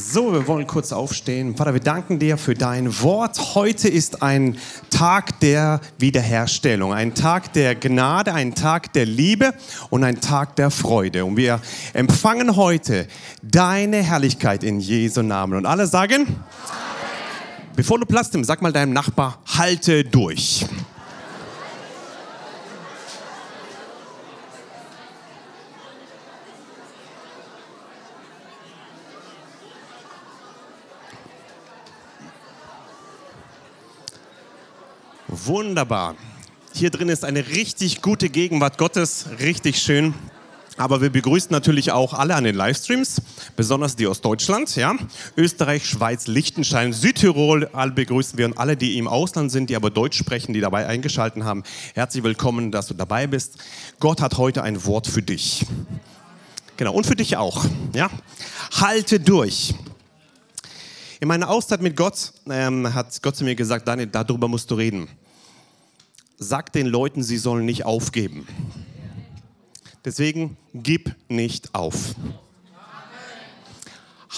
So, wir wollen kurz aufstehen. Vater, wir danken dir für dein Wort. Heute ist ein Tag der Wiederherstellung, ein Tag der Gnade, ein Tag der Liebe und ein Tag der Freude. Und wir empfangen heute deine Herrlichkeit in Jesu Namen. Und alle sagen, bevor du Platz nimmst, sag mal deinem Nachbar, halte durch. Wunderbar. Hier drin ist eine richtig gute Gegenwart Gottes, richtig schön. Aber wir begrüßen natürlich auch alle an den Livestreams, besonders die aus Deutschland, ja. Österreich, Schweiz, Liechtenstein, Südtirol, alle begrüßen wir und alle, die im Ausland sind, die aber Deutsch sprechen, die dabei eingeschaltet haben. Herzlich willkommen, dass du dabei bist. Gott hat heute ein Wort für dich. Genau, und für dich auch, ja. Halte durch. In meiner Auszeit mit Gott ähm, hat Gott zu mir gesagt, Daniel, darüber musst du reden. Sag den Leuten, sie sollen nicht aufgeben. Deswegen gib nicht auf.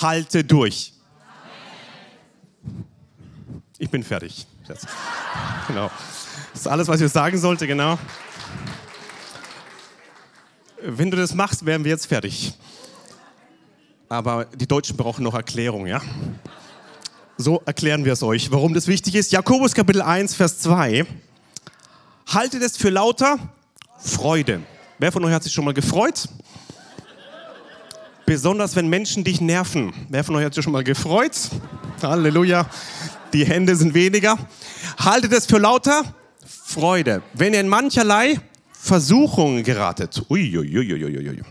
Halte durch. Ich bin fertig. Genau. Das ist alles, was ich sagen sollte, genau. Wenn du das machst, wären wir jetzt fertig. Aber die Deutschen brauchen noch Erklärung, ja? So erklären wir es euch, warum das wichtig ist. Jakobus Kapitel 1, Vers 2. Haltet es für lauter Freude. Wer von euch hat sich schon mal gefreut? Besonders wenn Menschen dich nerven. Wer von euch hat sich schon mal gefreut? Halleluja. Die Hände sind weniger. Haltet es für lauter Freude. Wenn ihr in mancherlei Versuchungen geratet. Uiuiuiuiui.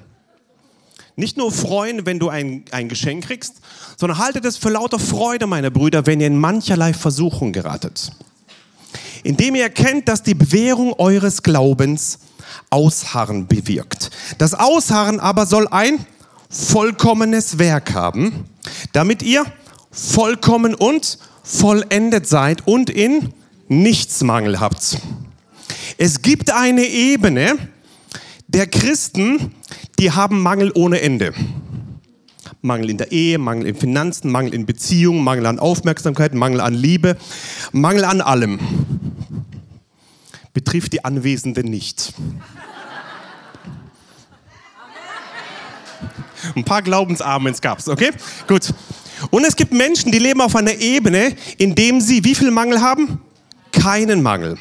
Nicht nur freuen, wenn du ein, ein Geschenk kriegst, sondern haltet es für lauter Freude, meine Brüder, wenn ihr in mancherlei Versuchung geratet. Indem ihr erkennt, dass die Bewährung eures Glaubens Ausharren bewirkt. Das Ausharren aber soll ein vollkommenes Werk haben, damit ihr vollkommen und vollendet seid und in nichts Mangel habt. Es gibt eine Ebene der Christen, die haben Mangel ohne Ende. Mangel in der Ehe, Mangel in Finanzen, Mangel in Beziehungen, Mangel an Aufmerksamkeit, Mangel an Liebe, Mangel an allem. Betrifft die Anwesenden nicht. Ein paar Glaubensamens gab es, okay? Gut. Und es gibt Menschen, die leben auf einer Ebene, in dem sie wie viel Mangel haben? Keinen Mangel.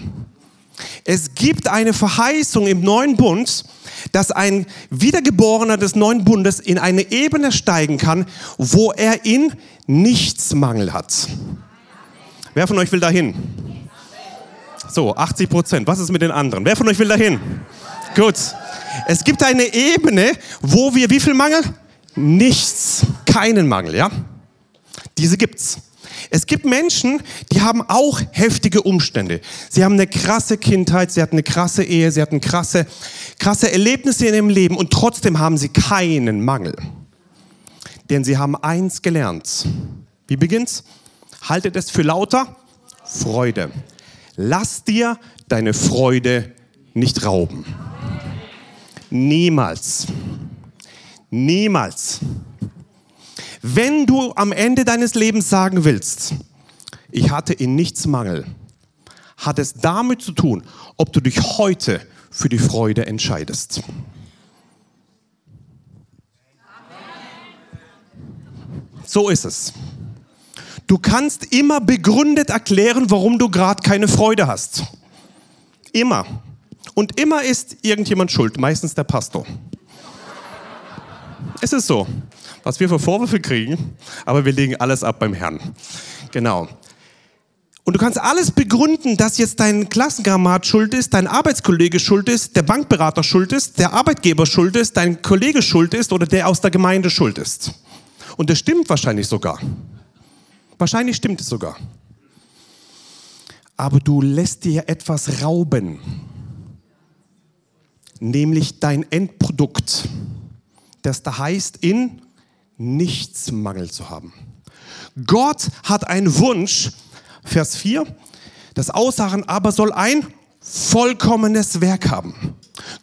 Es gibt eine Verheißung im neuen Bund, dass ein Wiedergeborener des neuen Bundes in eine Ebene steigen kann, wo er in nichts Mangel hat. Wer von euch will dahin? So, 80 Prozent. Was ist mit den anderen? Wer von euch will dahin? Gut. Es gibt eine Ebene, wo wir wie viel Mangel? Nichts. Keinen Mangel, ja? Diese gibt's. Es gibt Menschen, die haben auch heftige Umstände. Sie haben eine krasse Kindheit, sie hatten eine krasse Ehe, sie hatten krasse, krasse Erlebnisse in ihrem Leben und trotzdem haben sie keinen Mangel. Denn sie haben eins gelernt. Wie beginnt's? Haltet es für lauter Freude. Lass dir deine Freude nicht rauben. Niemals. Niemals. Wenn du am Ende deines Lebens sagen willst, ich hatte in nichts Mangel, hat es damit zu tun, ob du dich heute für die Freude entscheidest. So ist es. Du kannst immer begründet erklären, warum du gerade keine Freude hast. Immer. Und immer ist irgendjemand schuld, meistens der Pastor. Es ist so was wir für Vorwürfe kriegen, aber wir legen alles ab beim Herrn. Genau. Und du kannst alles begründen, dass jetzt dein Klassenkamerad schuld ist, dein Arbeitskollege schuld ist, der Bankberater schuld ist, der Arbeitgeber schuld ist, dein Kollege schuld ist oder der aus der Gemeinde schuld ist. Und das stimmt wahrscheinlich sogar. Wahrscheinlich stimmt es sogar. Aber du lässt dir etwas rauben, nämlich dein Endprodukt, das da heißt in nichts Mangel zu haben. Gott hat einen Wunsch, Vers 4, das Aussagen aber soll ein vollkommenes Werk haben.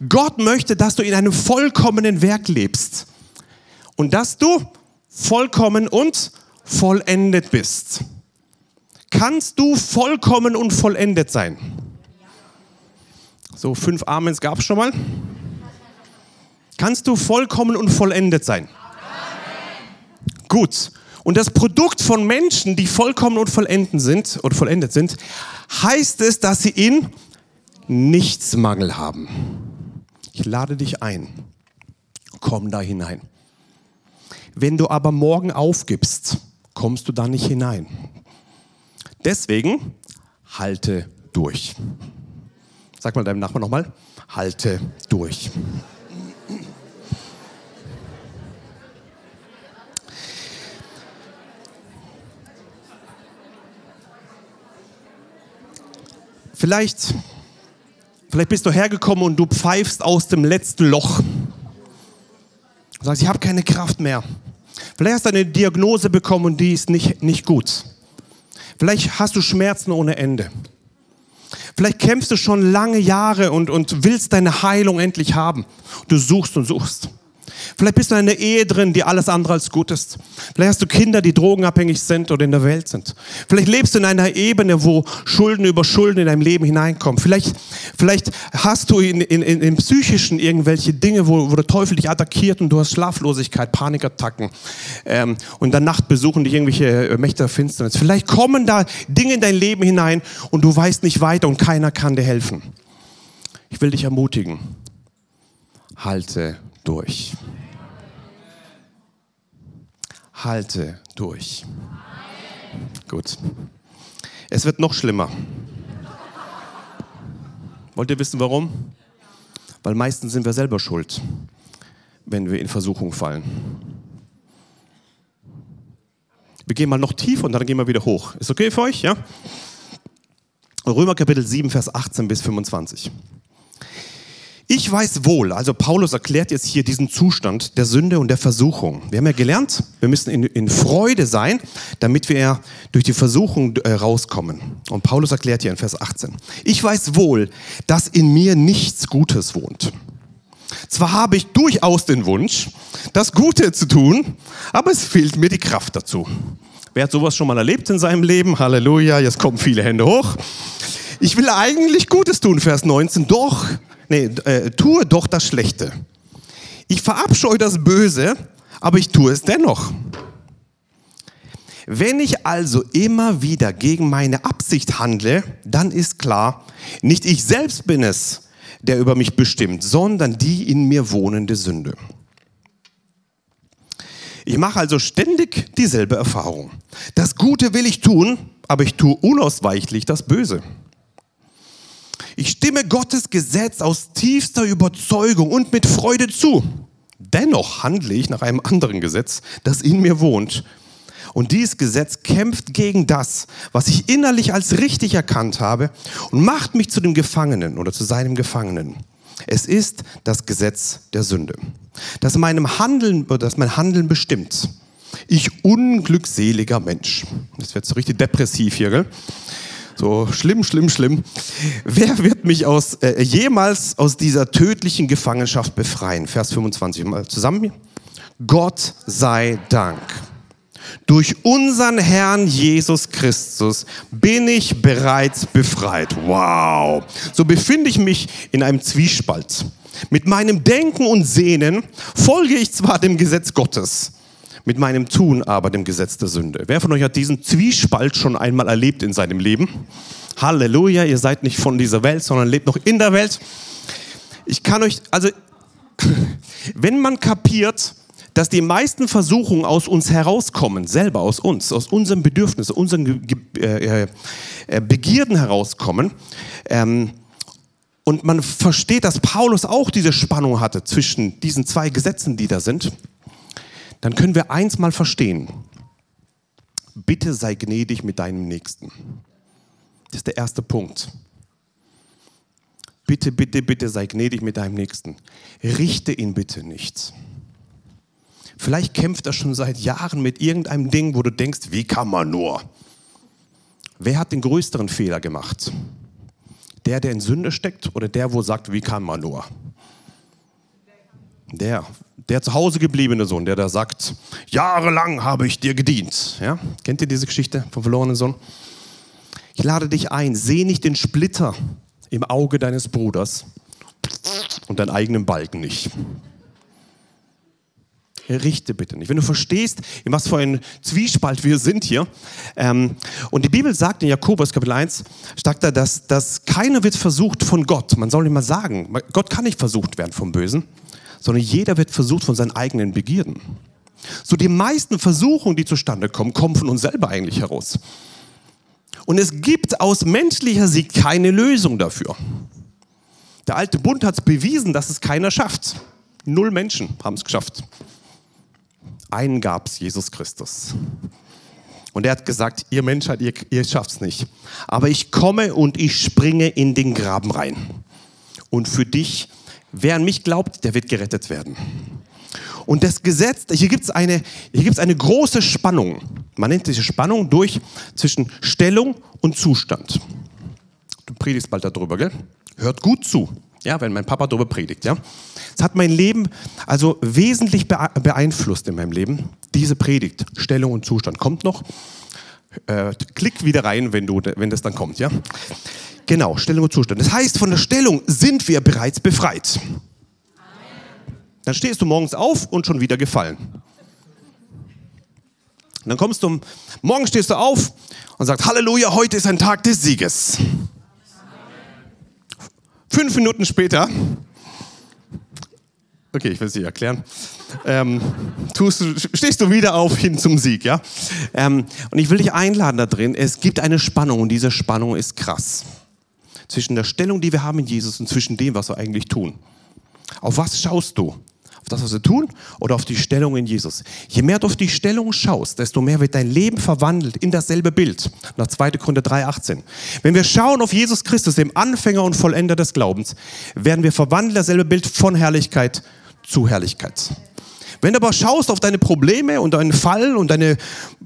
Gott möchte, dass du in einem vollkommenen Werk lebst und dass du vollkommen und vollendet bist. Kannst du vollkommen und vollendet sein? So, fünf Amens gab es schon mal. Kannst du vollkommen und vollendet sein? Amen. Gut. Und das Produkt von Menschen, die vollkommen und vollendet sind, oder vollendet sind, heißt es, dass sie in nichts Mangel haben. Ich lade dich ein. Komm da hinein. Wenn du aber morgen aufgibst, kommst du da nicht hinein. Deswegen halte durch. Sag mal deinem Nachbarn nochmal, halte durch. Vielleicht, vielleicht bist du hergekommen und du pfeifst aus dem letzten Loch. Du sagst, ich habe keine Kraft mehr. Vielleicht hast du eine Diagnose bekommen und die ist nicht, nicht gut. Vielleicht hast du Schmerzen ohne Ende. Vielleicht kämpfst du schon lange Jahre und, und willst deine Heilung endlich haben. Du suchst und suchst. Vielleicht bist du in einer Ehe drin, die alles andere als gut ist. Vielleicht hast du Kinder, die drogenabhängig sind oder in der Welt sind. Vielleicht lebst du in einer Ebene, wo Schulden über Schulden in dein Leben hineinkommen. Vielleicht, vielleicht hast du in, in, in, im Psychischen irgendwelche Dinge, wo, wo der Teufel dich attackiert und du hast Schlaflosigkeit, Panikattacken ähm, und dann Nacht besuchen dich irgendwelche äh, Mächte der Finsternis. Vielleicht kommen da Dinge in dein Leben hinein und du weißt nicht weiter und keiner kann dir helfen. Ich will dich ermutigen. Halte durch. Halte durch. Gut. Es wird noch schlimmer. Wollt ihr wissen warum? Weil meistens sind wir selber schuld, wenn wir in Versuchung fallen. Wir gehen mal noch tiefer und dann gehen wir wieder hoch. Ist okay für euch? Ja? Römer Kapitel 7, Vers 18 bis 25. Ich weiß wohl, also Paulus erklärt jetzt hier diesen Zustand der Sünde und der Versuchung. Wir haben ja gelernt, wir müssen in, in Freude sein, damit wir durch die Versuchung äh, rauskommen. Und Paulus erklärt hier in Vers 18. Ich weiß wohl, dass in mir nichts Gutes wohnt. Zwar habe ich durchaus den Wunsch, das Gute zu tun, aber es fehlt mir die Kraft dazu. Wer hat sowas schon mal erlebt in seinem Leben? Halleluja, jetzt kommen viele Hände hoch. Ich will eigentlich Gutes tun, Vers 19, doch nee, äh, tue doch das Schlechte. Ich verabscheue das Böse, aber ich tue es dennoch. Wenn ich also immer wieder gegen meine Absicht handle, dann ist klar, nicht ich selbst bin es, der über mich bestimmt, sondern die in mir wohnende Sünde. Ich mache also ständig dieselbe Erfahrung. Das Gute will ich tun, aber ich tue unausweichlich das Böse. Ich stimme Gottes Gesetz aus tiefster Überzeugung und mit Freude zu. Dennoch handle ich nach einem anderen Gesetz, das in mir wohnt. Und dieses Gesetz kämpft gegen das, was ich innerlich als richtig erkannt habe und macht mich zu dem Gefangenen oder zu seinem Gefangenen. Es ist das Gesetz der Sünde, das meinem Handeln, das mein Handeln bestimmt. Ich unglückseliger Mensch. Das wird so richtig depressiv hier, gell? So schlimm, schlimm, schlimm. Wer wird mich aus, äh, jemals aus dieser tödlichen Gefangenschaft befreien? Vers 25 mal zusammen. Gott sei Dank. Durch unseren Herrn Jesus Christus bin ich bereits befreit. Wow. So befinde ich mich in einem Zwiespalt. Mit meinem Denken und Sehnen folge ich zwar dem Gesetz Gottes, mit meinem Tun aber dem Gesetz der Sünde. Wer von euch hat diesen Zwiespalt schon einmal erlebt in seinem Leben? Halleluja, ihr seid nicht von dieser Welt, sondern lebt noch in der Welt. Ich kann euch, also, wenn man kapiert, dass die meisten Versuchungen aus uns herauskommen, selber aus uns, aus unseren Bedürfnissen, unseren äh, äh, Begierden herauskommen, ähm, und man versteht, dass Paulus auch diese Spannung hatte zwischen diesen zwei Gesetzen, die da sind, dann können wir eins mal verstehen. Bitte sei gnädig mit deinem Nächsten. Das ist der erste Punkt. Bitte, bitte, bitte sei gnädig mit deinem Nächsten. Richte ihn bitte nicht. Vielleicht kämpft er schon seit Jahren mit irgendeinem Ding, wo du denkst, wie kann man nur? Wer hat den größeren Fehler gemacht? Der, der in Sünde steckt oder der, wo sagt, wie kann man nur? Der, der zu Hause gebliebene Sohn, der da sagt, jahrelang habe ich dir gedient. Ja? Kennt ihr diese Geschichte vom verlorenen Sohn? Ich lade dich ein, seh nicht den Splitter im Auge deines Bruders und deinen eigenen Balken nicht. Richte bitte nicht. Wenn du verstehst, in was für ein Zwiespalt wir sind hier. Ähm, und die Bibel sagt in Jakobus Kapitel 1, sagt da, dass, dass keiner wird versucht von Gott. Man soll immer sagen, Gott kann nicht versucht werden vom Bösen sondern jeder wird versucht von seinen eigenen Begierden. So die meisten Versuchungen, die zustande kommen, kommen von uns selber eigentlich heraus. Und es gibt aus menschlicher Sicht keine Lösung dafür. Der alte Bund hat es bewiesen, dass es keiner schafft. Null Menschen haben es geschafft. Einen gab es, Jesus Christus. Und er hat gesagt, ihr Menschheit, ihr, ihr schafft es nicht. Aber ich komme und ich springe in den Graben rein. Und für dich Wer an mich glaubt, der wird gerettet werden. Und das Gesetz, hier gibt es eine, eine große Spannung. Man nennt diese Spannung durch zwischen Stellung und Zustand. Du predigst bald darüber, gell? Hört gut zu, ja, wenn mein Papa darüber predigt, ja. Es hat mein Leben also wesentlich beeinflusst in meinem Leben. Diese Predigt, Stellung und Zustand. Kommt noch. Äh, klick wieder rein, wenn, du, wenn das dann kommt, ja. Genau, Stellung und Zustand. Das heißt, von der Stellung sind wir bereits befreit. Dann stehst du morgens auf und schon wieder gefallen. Dann kommst du, morgen stehst du auf und sagst, Halleluja, heute ist ein Tag des Sieges. Fünf Minuten später, okay, ich will es nicht erklären, ähm, tust stehst du wieder auf hin zum Sieg, ja? Ähm, und ich will dich einladen da drin, es gibt eine Spannung und diese Spannung ist krass zwischen der Stellung, die wir haben in Jesus und zwischen dem, was wir eigentlich tun. Auf was schaust du? Auf das, was wir tun oder auf die Stellung in Jesus? Je mehr du auf die Stellung schaust, desto mehr wird dein Leben verwandelt in dasselbe Bild. Nach 2. Korinther 3,18. Wenn wir schauen auf Jesus Christus, dem Anfänger und Vollender des Glaubens, werden wir verwandelt, dasselbe Bild von Herrlichkeit zu Herrlichkeit. Wenn du aber schaust auf deine Probleme und deinen Fall und deinen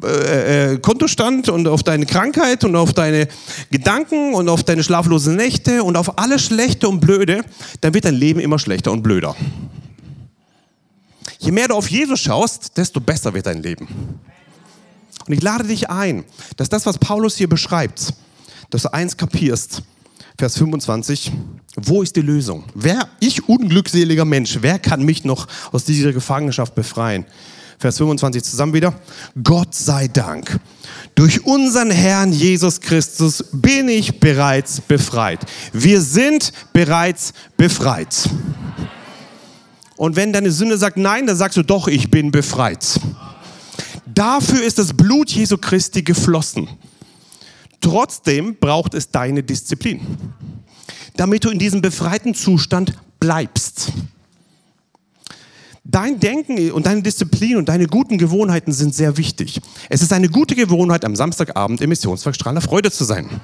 äh, äh, Kontostand und auf deine Krankheit und auf deine Gedanken und auf deine schlaflosen Nächte und auf alles Schlechte und Blöde, dann wird dein Leben immer schlechter und blöder. Je mehr du auf Jesus schaust, desto besser wird dein Leben. Und ich lade dich ein, dass das, was Paulus hier beschreibt, dass du eins kapierst, Vers 25. Wo ist die Lösung? Wer, ich unglückseliger Mensch, wer kann mich noch aus dieser Gefangenschaft befreien? Vers 25 zusammen wieder. Gott sei Dank. Durch unseren Herrn Jesus Christus bin ich bereits befreit. Wir sind bereits befreit. Und wenn deine Sünde sagt nein, dann sagst du doch, ich bin befreit. Dafür ist das Blut Jesu Christi geflossen. Trotzdem braucht es deine Disziplin, damit du in diesem befreiten Zustand bleibst. Dein Denken und deine Disziplin und deine guten Gewohnheiten sind sehr wichtig. Es ist eine gute Gewohnheit, am Samstagabend im Missionswerk Freude zu sein.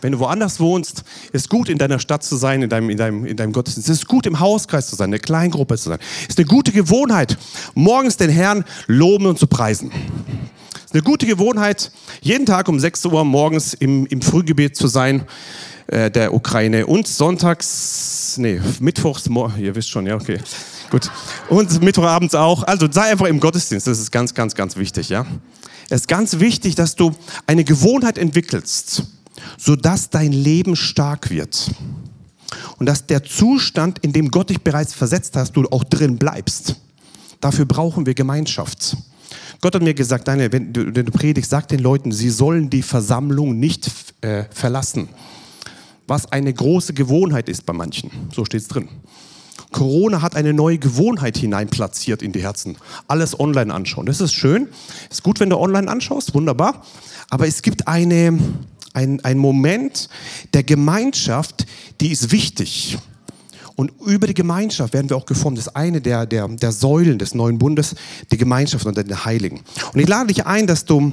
Wenn du woanders wohnst, ist gut, in deiner Stadt zu sein, in deinem, in deinem, in deinem Gottesdienst. Es ist gut, im Hauskreis zu sein, in der Kleingruppe zu sein. Es ist eine gute Gewohnheit, morgens den Herrn loben und zu preisen eine gute Gewohnheit, jeden Tag um 6 Uhr morgens im, im Frühgebet zu sein äh, der Ukraine und sonntags, nee, mittwochs, ihr wisst schon, ja, okay, gut. Und Mittwochabends auch. Also sei einfach im Gottesdienst, das ist ganz, ganz, ganz wichtig, ja. Es ist ganz wichtig, dass du eine Gewohnheit entwickelst, sodass dein Leben stark wird. Und dass der Zustand, in dem Gott dich bereits versetzt hast, du auch drin bleibst. Dafür brauchen wir Gemeinschaft. Gott hat mir gesagt, Daniel, wenn du, wenn du predigst, sag den Leuten, sie sollen die Versammlung nicht äh, verlassen. Was eine große Gewohnheit ist bei manchen. So steht es drin. Corona hat eine neue Gewohnheit hineinplatziert in die Herzen. Alles online anschauen. Das ist schön. Ist gut, wenn du online anschaust. Wunderbar. Aber es gibt eine, ein, ein Moment der Gemeinschaft, die ist wichtig. Und über die Gemeinschaft werden wir auch geformt. Das ist eine der, der, der Säulen des neuen Bundes, die Gemeinschaft unter den Heiligen. Und ich lade dich ein, dass du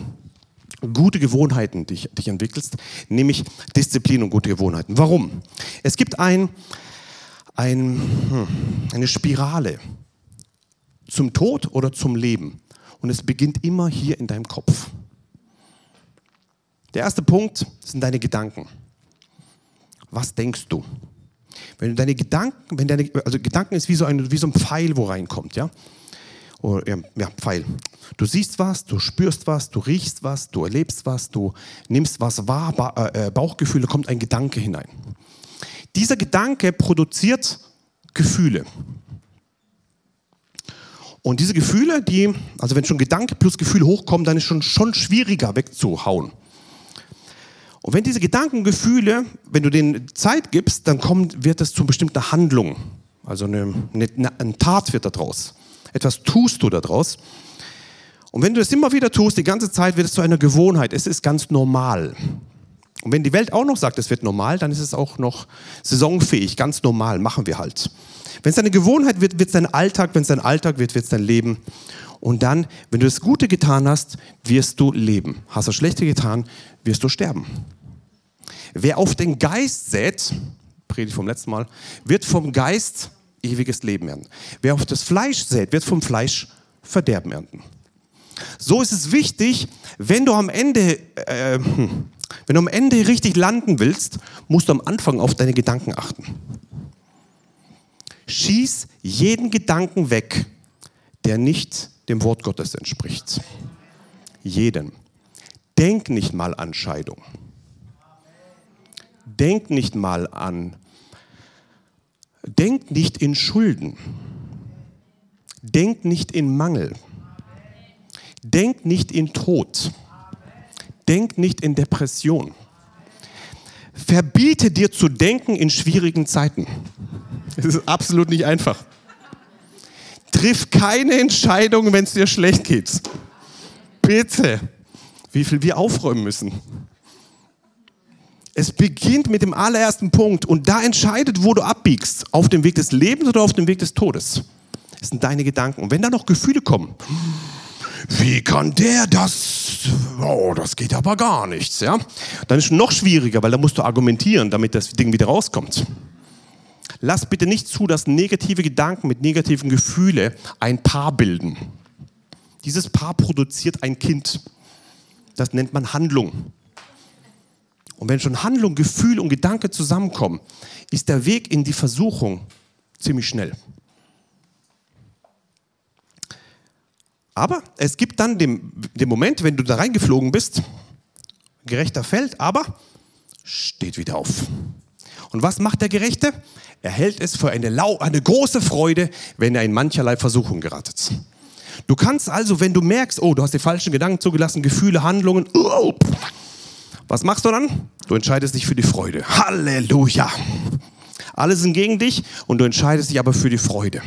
gute Gewohnheiten dich, dich entwickelst, nämlich Disziplin und gute Gewohnheiten. Warum? Es gibt ein, ein, hm, eine Spirale zum Tod oder zum Leben. Und es beginnt immer hier in deinem Kopf. Der erste Punkt sind deine Gedanken. Was denkst du? Wenn deine Gedanken, wenn deine, also Gedanken ist wie so ein, wie so ein Pfeil, wo reinkommt, ja? Oder, ja, ja, Pfeil. Du siehst was, du spürst was, du riechst was, du erlebst was, du nimmst was wahr, ba äh, Bauchgefühle, kommt ein Gedanke hinein. Dieser Gedanke produziert Gefühle. Und diese Gefühle, die, also wenn schon Gedanke plus Gefühl hochkommen, dann ist schon schon schwieriger wegzuhauen. Und wenn diese Gedanken, Gefühle, wenn du denen Zeit gibst, dann kommt, wird es zu bestimmter Handlung. Also eine, eine, eine Tat wird daraus. Etwas tust du daraus. Und wenn du es immer wieder tust, die ganze Zeit wird es zu einer Gewohnheit. Es ist ganz normal. Und wenn die Welt auch noch sagt, es wird normal, dann ist es auch noch saisonfähig, ganz normal, machen wir halt. Wenn es eine Gewohnheit wird, wird es dein Alltag, wenn es dein Alltag wird, wird es dein Leben. Und dann, wenn du das Gute getan hast, wirst du leben. Hast du das Schlechte getan, wirst du sterben. Wer auf den Geist sät, Predigt vom letzten Mal, wird vom Geist ewiges Leben ernten. Wer auf das Fleisch sät, wird vom Fleisch Verderben ernten. So ist es wichtig, wenn du am Ende, äh, hm, wenn du am Ende richtig landen willst, musst du am Anfang auf deine Gedanken achten. Schieß jeden Gedanken weg, der nicht dem Wort Gottes entspricht. Jeden. Denk nicht mal an Scheidung. Denk nicht mal an, denk nicht in Schulden. Denk nicht in Mangel. Denk nicht in Tod. Denk nicht in Depression. Verbiete dir zu denken in schwierigen Zeiten. Es ist absolut nicht einfach. Triff keine Entscheidung, wenn es dir schlecht geht. Bitte. Wie viel wir aufräumen müssen. Es beginnt mit dem allerersten Punkt und da entscheidet, wo du abbiegst. Auf dem Weg des Lebens oder auf dem Weg des Todes. Das sind deine Gedanken. Und wenn da noch Gefühle kommen, wie kann der das? Oh, das geht aber gar nichts, ja? Dann ist es noch schwieriger, weil da musst du argumentieren, damit das Ding wieder rauskommt. Lass bitte nicht zu, dass negative Gedanken mit negativen Gefühlen ein Paar bilden. Dieses Paar produziert ein Kind. Das nennt man Handlung. Und wenn schon Handlung, Gefühl und Gedanke zusammenkommen, ist der Weg in die Versuchung ziemlich schnell. Aber es gibt dann den, den Moment, wenn du da reingeflogen bist, Gerechter fällt, aber steht wieder auf. Und was macht der Gerechte? Er hält es für eine, lau eine große Freude, wenn er in mancherlei Versuchung geratet. Du kannst also, wenn du merkst, oh, du hast die falschen Gedanken zugelassen, Gefühle, Handlungen, oh, was machst du dann? Du entscheidest dich für die Freude. Halleluja. Alle sind gegen dich und du entscheidest dich aber für die Freude.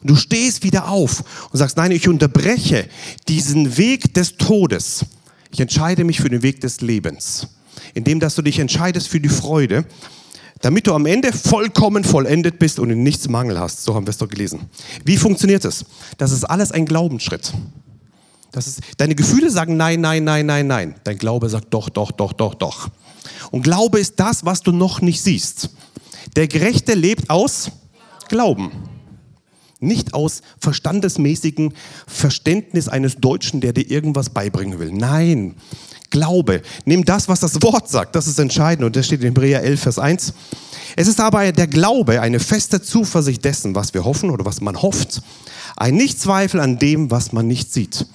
Und du stehst wieder auf und sagst, nein, ich unterbreche diesen Weg des Todes. Ich entscheide mich für den Weg des Lebens. Indem, dass du dich entscheidest für die Freude, damit du am Ende vollkommen vollendet bist und in nichts Mangel hast. So haben wir es doch gelesen. Wie funktioniert es? Das ist alles ein Glaubensschritt. Das ist, deine Gefühle sagen nein, nein, nein, nein, nein. Dein Glaube sagt doch, doch, doch, doch, doch. Und Glaube ist das, was du noch nicht siehst. Der Gerechte lebt aus Glauben. Nicht aus verstandesmäßigem Verständnis eines Deutschen, der dir irgendwas beibringen will. Nein, Glaube. Nimm das, was das Wort sagt. Das ist entscheidend. Und das steht in Hebräer 11, Vers 1. Es ist aber der Glaube, eine feste Zuversicht dessen, was wir hoffen oder was man hofft. Ein Nichtzweifel an dem, was man nicht sieht.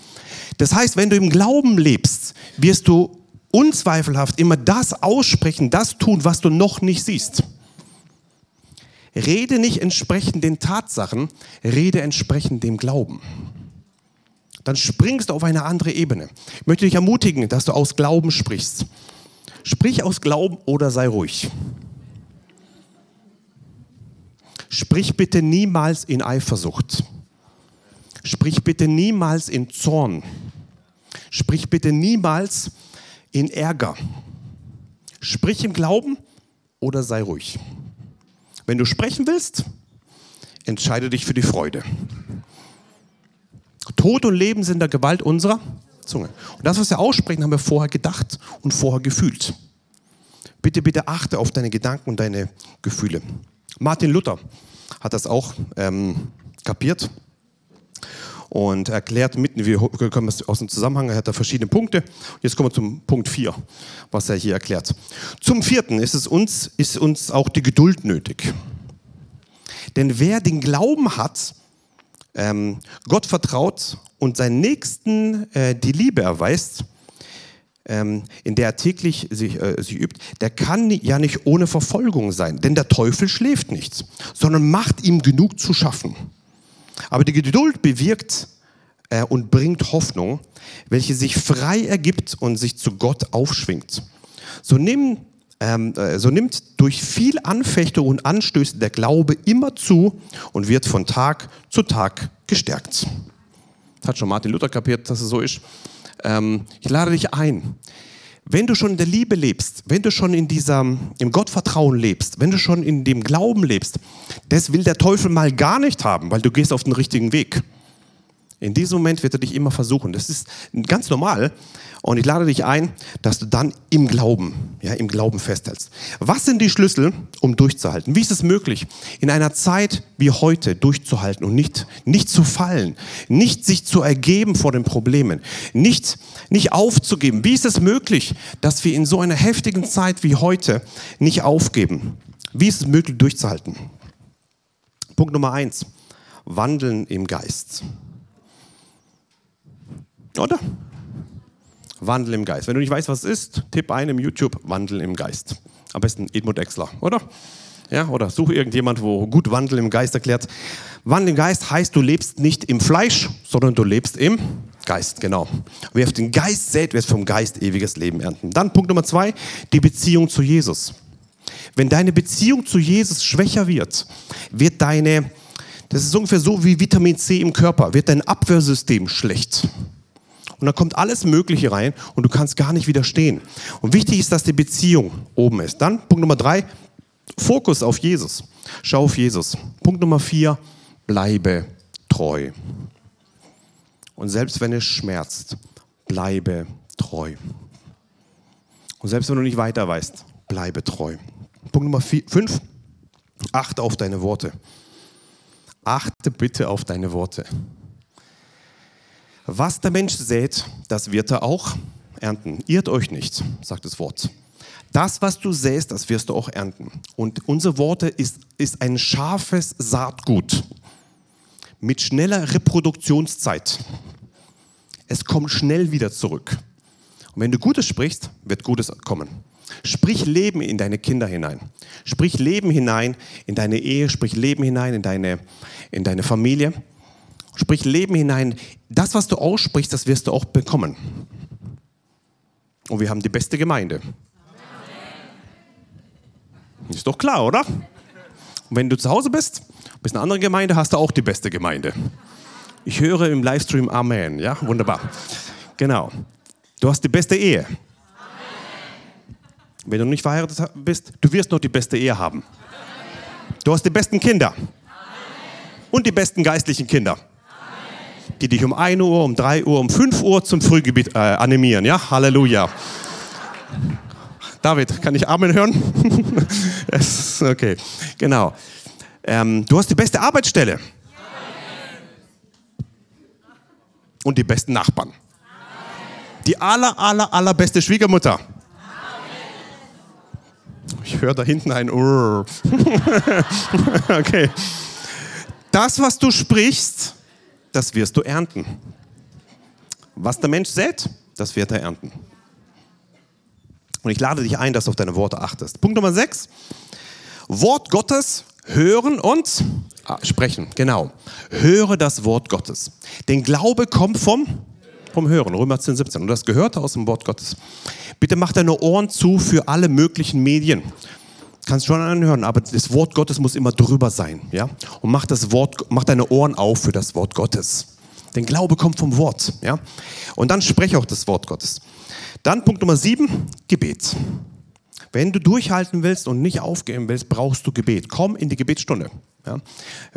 Das heißt, wenn du im Glauben lebst, wirst du unzweifelhaft immer das aussprechen, das tun, was du noch nicht siehst. Rede nicht entsprechend den Tatsachen, rede entsprechend dem Glauben. Dann springst du auf eine andere Ebene. Ich möchte dich ermutigen, dass du aus Glauben sprichst. Sprich aus Glauben oder sei ruhig. Sprich bitte niemals in Eifersucht. Sprich bitte niemals in Zorn. Sprich bitte niemals in Ärger. Sprich im Glauben oder sei ruhig. Wenn du sprechen willst, entscheide dich für die Freude. Tod und Leben sind der Gewalt unserer Zunge. Und das, was wir aussprechen, haben wir vorher gedacht und vorher gefühlt. Bitte, bitte achte auf deine Gedanken und deine Gefühle. Martin Luther hat das auch ähm, kapiert. Und erklärt mitten, wir kommen aus dem Zusammenhang, er hat da verschiedene Punkte. Jetzt kommen wir zum Punkt 4, was er hier erklärt. Zum vierten ist es uns, ist uns auch die Geduld nötig. Denn wer den Glauben hat, ähm, Gott vertraut und seinen Nächsten äh, die Liebe erweist, ähm, in der er täglich sich, äh, sich übt, der kann ja nicht ohne Verfolgung sein. Denn der Teufel schläft nicht, sondern macht ihm genug zu schaffen. Aber die Geduld bewirkt äh, und bringt Hoffnung, welche sich frei ergibt und sich zu Gott aufschwingt. So, nimm, ähm, äh, so nimmt durch viel Anfechtung und Anstöße der Glaube immer zu und wird von Tag zu Tag gestärkt. Das hat schon Martin Luther kapiert, dass es so ist. Ähm, ich lade dich ein. Wenn du schon in der Liebe lebst, wenn du schon in dieser, im Gottvertrauen lebst, wenn du schon in dem Glauben lebst, das will der Teufel mal gar nicht haben, weil du gehst auf den richtigen Weg. In diesem Moment wird er dich immer versuchen. Das ist ganz normal. Und ich lade dich ein, dass du dann im Glauben, ja, im Glauben festhältst. Was sind die Schlüssel, um durchzuhalten? Wie ist es möglich, in einer Zeit wie heute durchzuhalten und nicht, nicht zu fallen, nicht sich zu ergeben vor den Problemen, nicht, nicht aufzugeben? Wie ist es möglich, dass wir in so einer heftigen Zeit wie heute nicht aufgeben? Wie ist es möglich, durchzuhalten? Punkt Nummer eins. Wandeln im Geist. Oder? Wandel im Geist. Wenn du nicht weißt, was es ist, tipp ein im YouTube Wandel im Geist. Am besten Edmund Exler, oder? Ja, oder such irgendjemand, wo gut Wandel im Geist erklärt. Wandel im Geist heißt, du lebst nicht im Fleisch, sondern du lebst im Geist, genau. Wer auf den Geist sät, wird vom Geist ewiges Leben ernten. Dann Punkt Nummer zwei, die Beziehung zu Jesus. Wenn deine Beziehung zu Jesus schwächer wird, wird deine, das ist ungefähr so wie Vitamin C im Körper, wird dein Abwehrsystem schlecht. Und da kommt alles Mögliche rein und du kannst gar nicht widerstehen. Und wichtig ist, dass die Beziehung oben ist. Dann Punkt Nummer drei, Fokus auf Jesus. Schau auf Jesus. Punkt Nummer vier, bleibe treu. Und selbst wenn es schmerzt, bleibe treu. Und selbst wenn du nicht weiter weißt, bleibe treu. Punkt Nummer vier, fünf, achte auf deine Worte. Achte bitte auf deine Worte. Was der Mensch sät, das wird er auch ernten. Irrt euch nicht, sagt das Wort. Das, was du säst, das wirst du auch ernten. Und unsere Worte ist, ist ein scharfes Saatgut mit schneller Reproduktionszeit. Es kommt schnell wieder zurück. Und wenn du Gutes sprichst, wird Gutes kommen. Sprich Leben in deine Kinder hinein. Sprich Leben hinein in deine Ehe, sprich Leben hinein in deine, in deine Familie. Sprich Leben hinein. Das, was du aussprichst, das wirst du auch bekommen. Und wir haben die beste Gemeinde. Ist doch klar, oder? Und wenn du zu Hause bist, bist eine andere Gemeinde, hast du auch die beste Gemeinde. Ich höre im Livestream Amen. Ja, wunderbar. Genau. Du hast die beste Ehe. Wenn du nicht verheiratet bist, du wirst noch die beste Ehe haben. Du hast die besten Kinder. Und die besten geistlichen Kinder die dich um 1 Uhr, um 3 Uhr, um 5 Uhr zum Frühgebet äh, animieren. Ja, Halleluja. David, kann ich Amen hören? okay, genau. Ähm, du hast die beste Arbeitsstelle. Und die besten Nachbarn. Die aller, aller, allerbeste Schwiegermutter. Ich höre da hinten ein Urr. okay. Das, was du sprichst, das wirst du ernten. Was der Mensch sät, das wird er ernten. Und ich lade dich ein, dass du auf deine Worte achtest. Punkt Nummer 6. Wort Gottes hören und ah, sprechen. Genau. Höre das Wort Gottes. Denn Glaube kommt vom, vom Hören. Römer 10, 17. Und das gehört aus dem Wort Gottes. Bitte mach deine Ohren zu für alle möglichen Medien kannst schon anhören, aber das Wort Gottes muss immer drüber sein, ja? Und mach das Wort, mach deine Ohren auf für das Wort Gottes. Denn Glaube kommt vom Wort, ja? Und dann spreche auch das Wort Gottes. Dann Punkt Nummer sieben, Gebet. Wenn du durchhalten willst und nicht aufgeben willst, brauchst du Gebet. Komm in die Gebetsstunde. Ja?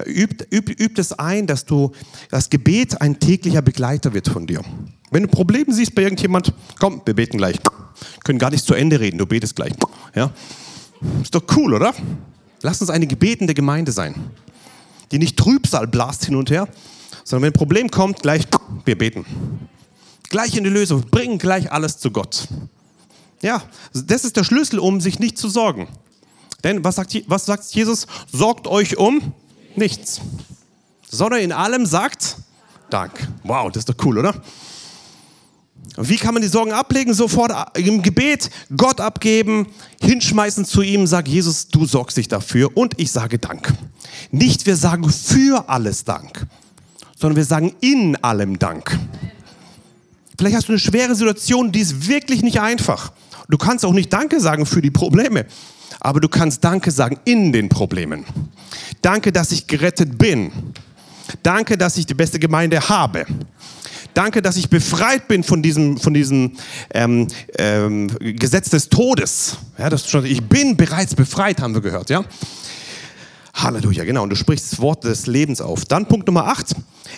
Üb, üb, üb es ein, dass du das Gebet ein täglicher Begleiter wird von dir. Wenn du Probleme siehst bei irgendjemand, komm, wir beten gleich. Können gar nicht zu Ende reden, du betest gleich. Ja? Ist doch cool, oder? Lass uns eine gebetende Gemeinde sein, die nicht Trübsal blast hin und her, Sondern wenn ein Problem kommt, gleich, wir beten. Gleich in die Lösung, bringen gleich alles zu Gott. Ja, das ist der Schlüssel, um sich nicht zu sorgen. Denn was sagt, was sagt Jesus? Sorgt euch um nichts. Sondern in allem sagt Dank. Wow, das ist doch cool, oder? Wie kann man die Sorgen ablegen? Sofort im Gebet Gott abgeben, hinschmeißen zu ihm, sag Jesus, du sorgst dich dafür und ich sage Dank. Nicht wir sagen für alles Dank, sondern wir sagen in allem Dank. Vielleicht hast du eine schwere Situation, die ist wirklich nicht einfach. Du kannst auch nicht Danke sagen für die Probleme, aber du kannst Danke sagen in den Problemen. Danke, dass ich gerettet bin. Danke, dass ich die beste Gemeinde habe. Danke, dass ich befreit bin von diesem, von diesem ähm, ähm, Gesetz des Todes. Ja, das schon, ich bin bereits befreit, haben wir gehört. Ja? Halleluja, genau. Und du sprichst das Wort des Lebens auf. Dann Punkt Nummer 8.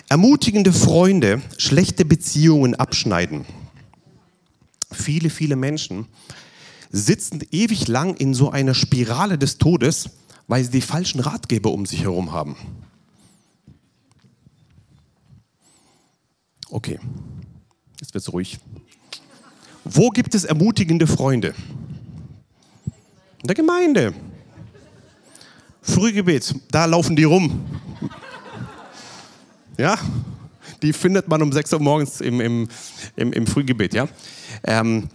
Ermutigende Freunde, schlechte Beziehungen abschneiden. Viele, viele Menschen sitzen ewig lang in so einer Spirale des Todes, weil sie die falschen Ratgeber um sich herum haben. Okay, jetzt wird es ruhig. Wo gibt es ermutigende Freunde? In der Gemeinde. Frühgebet, da laufen die rum. Ja, die findet man um 6 Uhr morgens im, im, im, im Frühgebet. Ja? Ähm,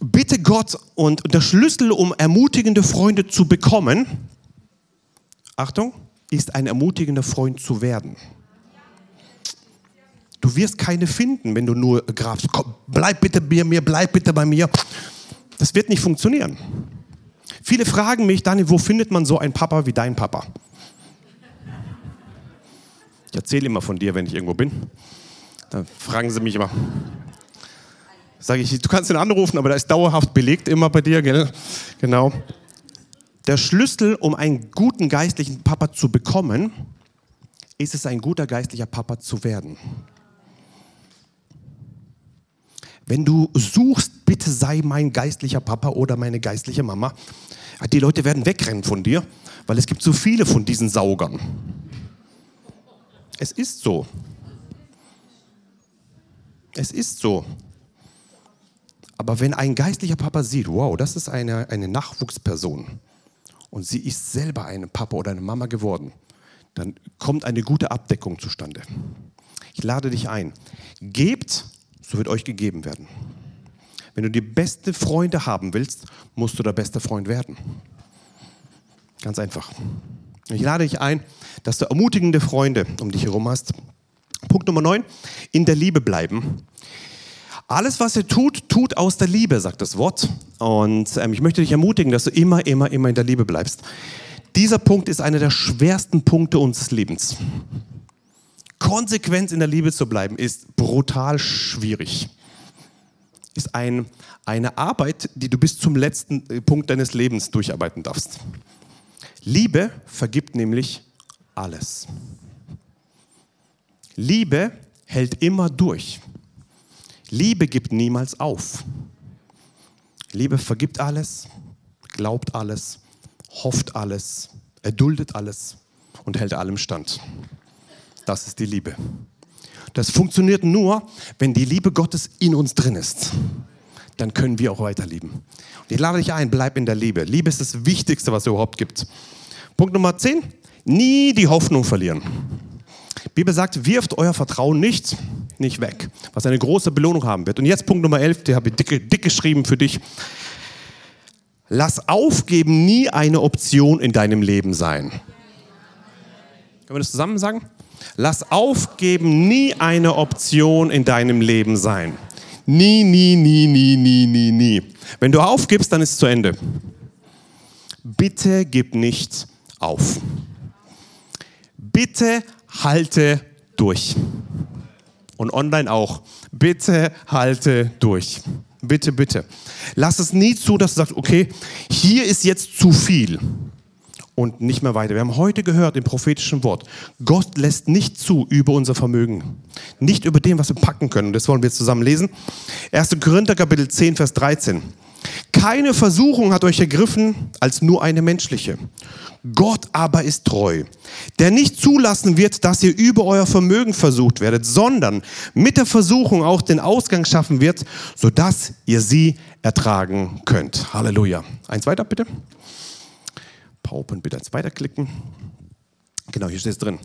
bitte Gott und der Schlüssel, um ermutigende Freunde zu bekommen, Achtung, ist ein ermutigender Freund zu werden. Du wirst keine finden, wenn du nur grabst. Komm, bleib bitte bei mir, bleib bitte bei mir. Das wird nicht funktionieren. Viele fragen mich, Daniel, wo findet man so einen Papa wie dein Papa? Ich erzähle immer von dir, wenn ich irgendwo bin. Dann fragen sie mich immer. Sage ich, du kannst ihn anrufen, aber da ist dauerhaft belegt immer bei dir, gell? Genau. Der Schlüssel, um einen guten geistlichen Papa zu bekommen, ist es, ein guter geistlicher Papa zu werden. Wenn du suchst, bitte sei mein geistlicher Papa oder meine geistliche Mama, die Leute werden wegrennen von dir, weil es gibt so viele von diesen Saugern. Es ist so. Es ist so. Aber wenn ein geistlicher Papa sieht, wow, das ist eine, eine Nachwuchsperson und sie ist selber ein Papa oder eine Mama geworden, dann kommt eine gute Abdeckung zustande. Ich lade dich ein. Gebt so wird euch gegeben werden. Wenn du die beste Freunde haben willst, musst du der beste Freund werden. Ganz einfach. Ich lade dich ein, dass du ermutigende Freunde um dich herum hast. Punkt Nummer 9, in der Liebe bleiben. Alles, was ihr tut, tut aus der Liebe, sagt das Wort. Und ähm, ich möchte dich ermutigen, dass du immer, immer, immer in der Liebe bleibst. Dieser Punkt ist einer der schwersten Punkte unseres Lebens konsequent in der Liebe zu bleiben, ist brutal schwierig. Ist ein, eine Arbeit, die du bis zum letzten äh, Punkt deines Lebens durcharbeiten darfst. Liebe vergibt nämlich alles. Liebe hält immer durch. Liebe gibt niemals auf. Liebe vergibt alles, glaubt alles, hofft alles, erduldet alles und hält allem stand. Das ist die Liebe. Das funktioniert nur, wenn die Liebe Gottes in uns drin ist. Dann können wir auch weiter lieben. Und ich lade dich ein, bleib in der Liebe. Liebe ist das Wichtigste, was es überhaupt gibt. Punkt Nummer 10. Nie die Hoffnung verlieren. Die Bibel sagt, wirft euer Vertrauen nicht, nicht weg, was eine große Belohnung haben wird. Und jetzt Punkt Nummer 11, die habe ich dick, dick geschrieben für dich. Lass aufgeben nie eine Option in deinem Leben sein. Können wir das zusammen sagen? Lass aufgeben nie eine Option in deinem Leben sein. Nie, nie, nie, nie, nie, nie, nie. Wenn du aufgibst, dann ist es zu Ende. Bitte gib nicht auf. Bitte halte durch. Und online auch. Bitte halte durch. Bitte, bitte. Lass es nie zu, dass du sagst, okay, hier ist jetzt zu viel und nicht mehr weiter. Wir haben heute gehört im prophetischen Wort, Gott lässt nicht zu über unser Vermögen, nicht über dem, was wir packen können. Das wollen wir zusammen lesen. 1. Korinther Kapitel 10, Vers 13. Keine Versuchung hat euch ergriffen als nur eine menschliche. Gott aber ist treu, der nicht zulassen wird, dass ihr über euer Vermögen versucht werdet, sondern mit der Versuchung auch den Ausgang schaffen wird, sodass ihr sie ertragen könnt. Halleluja. Eins weiter bitte. Paupen bitte eins weiterklicken. Genau, hier steht es drin.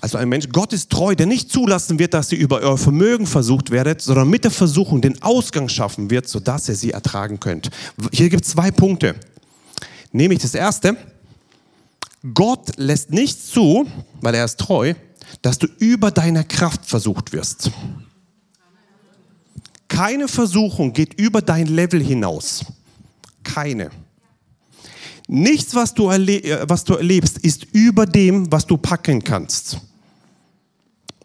Also ein Mensch, Gott ist treu, der nicht zulassen wird, dass ihr über euer Vermögen versucht werdet, sondern mit der Versuchung den Ausgang schaffen wird, sodass ihr sie ertragen könnt. Hier gibt es zwei Punkte. Nämlich das erste, Gott lässt nicht zu, weil er ist treu, dass du über deine Kraft versucht wirst. Keine Versuchung geht über dein Level hinaus. Keine. Nichts, was du, erle was du erlebst, ist über dem, was du packen kannst.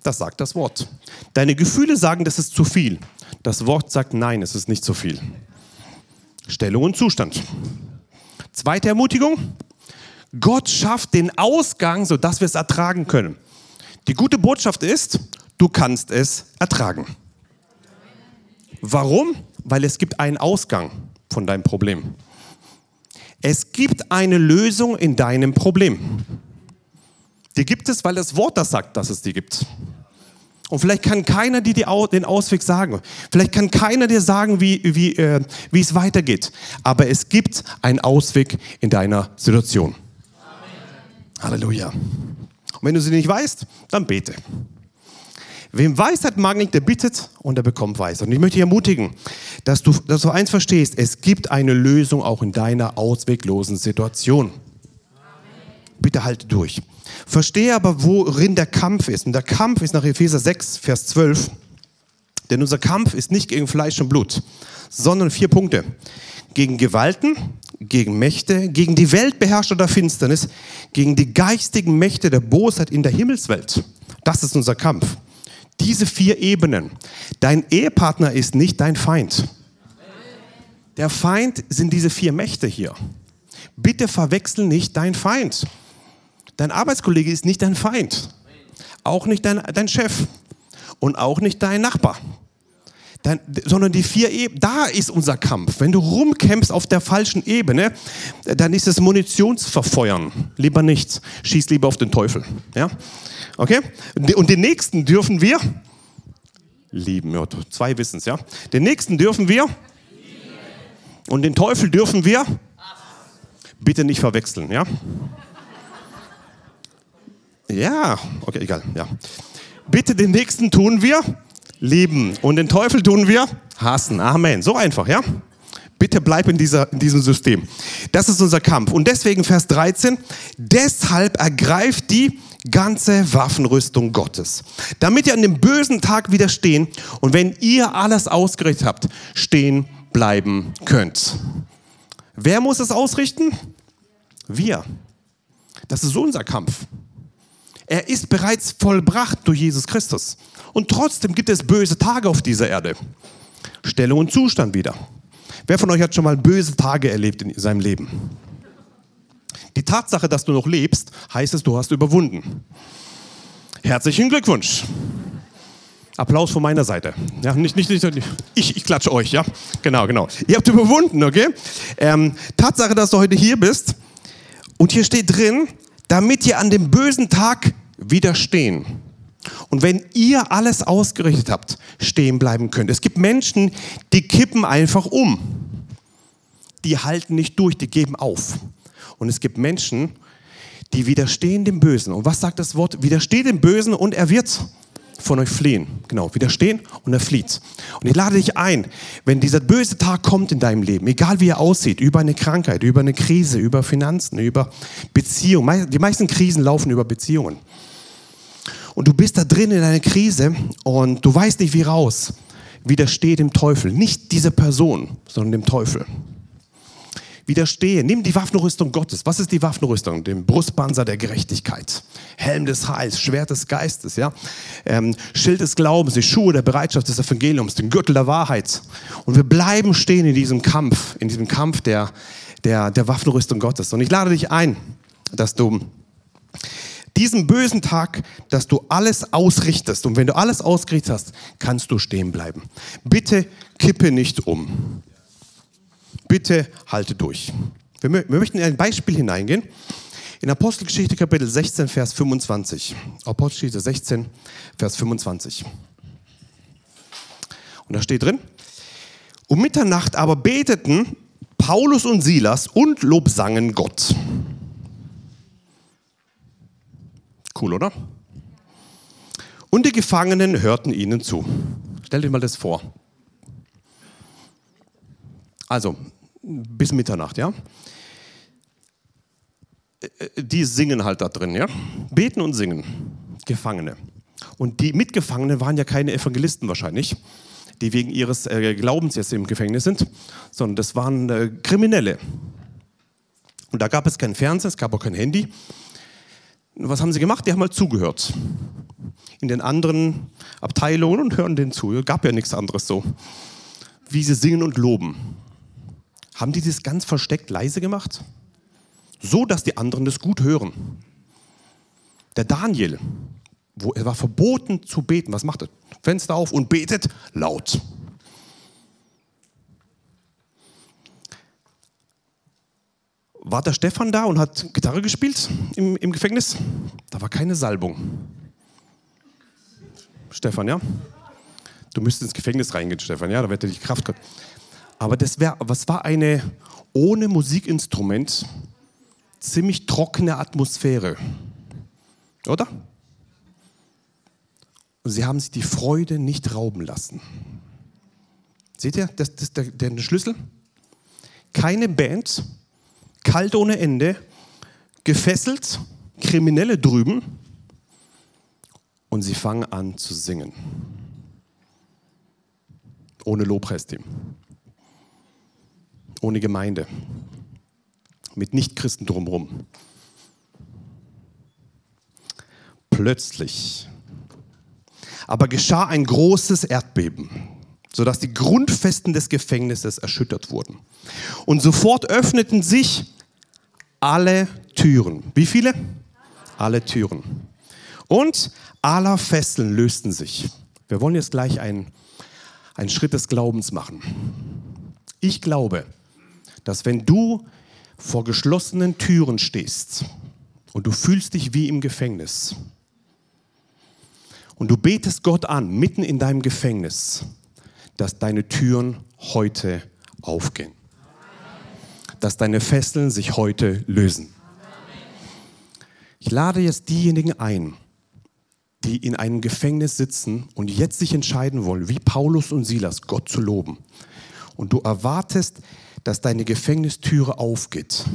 Das sagt das Wort. Deine Gefühle sagen, das ist zu viel. Das Wort sagt, nein, es ist nicht zu viel. Stellung und Zustand. Zweite Ermutigung. Gott schafft den Ausgang, sodass wir es ertragen können. Die gute Botschaft ist, du kannst es ertragen. Warum? Weil es gibt einen Ausgang von deinem Problem. Es gibt eine Lösung in deinem Problem. Die gibt es, weil das Wort das sagt, dass es die gibt. Und vielleicht kann keiner dir den Ausweg sagen. Vielleicht kann keiner dir sagen, wie, wie, äh, wie es weitergeht. Aber es gibt einen Ausweg in deiner Situation. Amen. Halleluja. Und wenn du sie nicht weißt, dann bete. Wem Weisheit mangelt, der bittet und er bekommt Weisheit. Und ich möchte dich ermutigen, dass du, dass du eins verstehst, es gibt eine Lösung auch in deiner ausweglosen Situation. Bitte halte durch. Verstehe aber, worin der Kampf ist. Und der Kampf ist nach Epheser 6, Vers 12. Denn unser Kampf ist nicht gegen Fleisch und Blut, sondern vier Punkte. Gegen Gewalten, gegen Mächte, gegen die Weltbeherrscher der Finsternis, gegen die geistigen Mächte der Bosheit in der Himmelswelt. Das ist unser Kampf. Diese vier Ebenen. Dein Ehepartner ist nicht dein Feind. Der Feind sind diese vier Mächte hier. Bitte verwechsel nicht dein Feind. Dein Arbeitskollege ist nicht dein Feind. Auch nicht dein, dein Chef. Und auch nicht dein Nachbar. Dein, sondern die vier Ebenen, da ist unser Kampf. Wenn du rumkämpfst auf der falschen Ebene, dann ist es Munitionsverfeuern. Lieber nicht. Schieß lieber auf den Teufel. Ja? Okay? Und den nächsten dürfen wir lieben. Ja, zwei wissen es, ja. Den nächsten dürfen wir und den Teufel dürfen wir bitte nicht verwechseln, ja? Ja, okay, egal, ja. Bitte den nächsten tun wir lieben und den Teufel tun wir hassen. Amen. So einfach, ja? Bitte bleib in, dieser, in diesem System. Das ist unser Kampf. Und deswegen Vers 13, deshalb ergreift die ganze Waffenrüstung Gottes, damit ihr an dem bösen Tag widerstehen und wenn ihr alles ausgerichtet habt, stehen bleiben könnt. Wer muss es ausrichten? Wir. Das ist unser Kampf. Er ist bereits vollbracht durch Jesus Christus. Und trotzdem gibt es böse Tage auf dieser Erde. Stellung und Zustand wieder. Wer von euch hat schon mal böse Tage erlebt in seinem Leben? Die Tatsache, dass du noch lebst, heißt es, du hast überwunden. Herzlichen Glückwunsch. Applaus von meiner Seite. Ja, nicht, nicht, nicht, ich, ich klatsche euch, ja. Genau, genau. Ihr habt überwunden, okay? Ähm, Tatsache, dass du heute hier bist. Und hier steht drin, damit ihr an dem bösen Tag widerstehen. Und wenn ihr alles ausgerichtet habt, stehen bleiben könnt. Es gibt Menschen, die kippen einfach um. Die halten nicht durch, die geben auf. Und es gibt Menschen, die widerstehen dem Bösen. Und was sagt das Wort? Widersteht dem Bösen und er wird von euch fliehen. Genau, widerstehen und er flieht. Und ich lade dich ein, wenn dieser böse Tag kommt in deinem Leben, egal wie er aussieht, über eine Krankheit, über eine Krise, über Finanzen, über Beziehungen. Die meisten Krisen laufen über Beziehungen. Und du bist da drin in einer Krise und du weißt nicht wie raus. Widerstehe dem Teufel. Nicht diese Person, sondern dem Teufel widerstehe. Nimm die Waffenrüstung Gottes. Was ist die Waffenrüstung? Den Brustpanzer der Gerechtigkeit, Helm des Heils, Schwert des Geistes, ja? Ähm, Schild des Glaubens, die Schuhe der Bereitschaft des Evangeliums, den Gürtel der Wahrheit. Und wir bleiben stehen in diesem Kampf, in diesem Kampf der, der, der Waffenrüstung Gottes. Und ich lade dich ein, dass du diesen bösen Tag, dass du alles ausrichtest. Und wenn du alles ausgerichtet hast, kannst du stehen bleiben. Bitte kippe nicht um. Bitte halte durch. Wir, wir möchten in ein Beispiel hineingehen. In Apostelgeschichte Kapitel 16, Vers 25. Apostelgeschichte 16, Vers 25. Und da steht drin, um Mitternacht aber beteten Paulus und Silas und lobsangen Gott. Cool, oder? Und die Gefangenen hörten ihnen zu. Stell dir mal das vor. Also, bis Mitternacht, ja? Die singen halt da drin, ja? Beten und singen. Gefangene. Und die Mitgefangenen waren ja keine Evangelisten wahrscheinlich, die wegen ihres äh, Glaubens jetzt im Gefängnis sind, sondern das waren äh, Kriminelle. Und da gab es kein Fernseher, es gab auch kein Handy. Was haben sie gemacht? Die haben halt zugehört. In den anderen Abteilungen und hören denen zu. Es gab ja nichts anderes so. Wie sie singen und loben. Haben die das ganz versteckt leise gemacht? So, dass die anderen das gut hören. Der Daniel, wo er war verboten zu beten. Was macht er? Fenster auf und betet laut. War der Stefan da und hat Gitarre gespielt im, im Gefängnis? Da war keine Salbung. Stefan, ja? Du müsstest ins Gefängnis reingehen, Stefan, ja? Da wird er dich Kraft gehabt. Aber das wär, was war eine ohne Musikinstrument ziemlich trockene Atmosphäre, oder? Und sie haben sich die Freude nicht rauben lassen. Seht ihr, das, das der, der Schlüssel? Keine Band, kalt ohne Ende, gefesselt, Kriminelle drüben und sie fangen an zu singen. Ohne Lobpreisteam, ohne Gemeinde, mit Nichtchristen drumherum. Plötzlich aber geschah ein großes Erdbeben, sodass die Grundfesten des Gefängnisses erschüttert wurden. Und sofort öffneten sich alle Türen. Wie viele? Alle Türen. Und aller Fesseln lösten sich. Wir wollen jetzt gleich einen, einen Schritt des Glaubens machen. Ich glaube, dass wenn du vor geschlossenen Türen stehst und du fühlst dich wie im Gefängnis, und du betest Gott an, mitten in deinem Gefängnis, dass deine Türen heute aufgehen. Dass deine Fesseln sich heute lösen. Ich lade jetzt diejenigen ein, die in einem Gefängnis sitzen und jetzt sich entscheiden wollen, wie Paulus und Silas, Gott zu loben. Und du erwartest, dass deine Gefängnistüre aufgeht.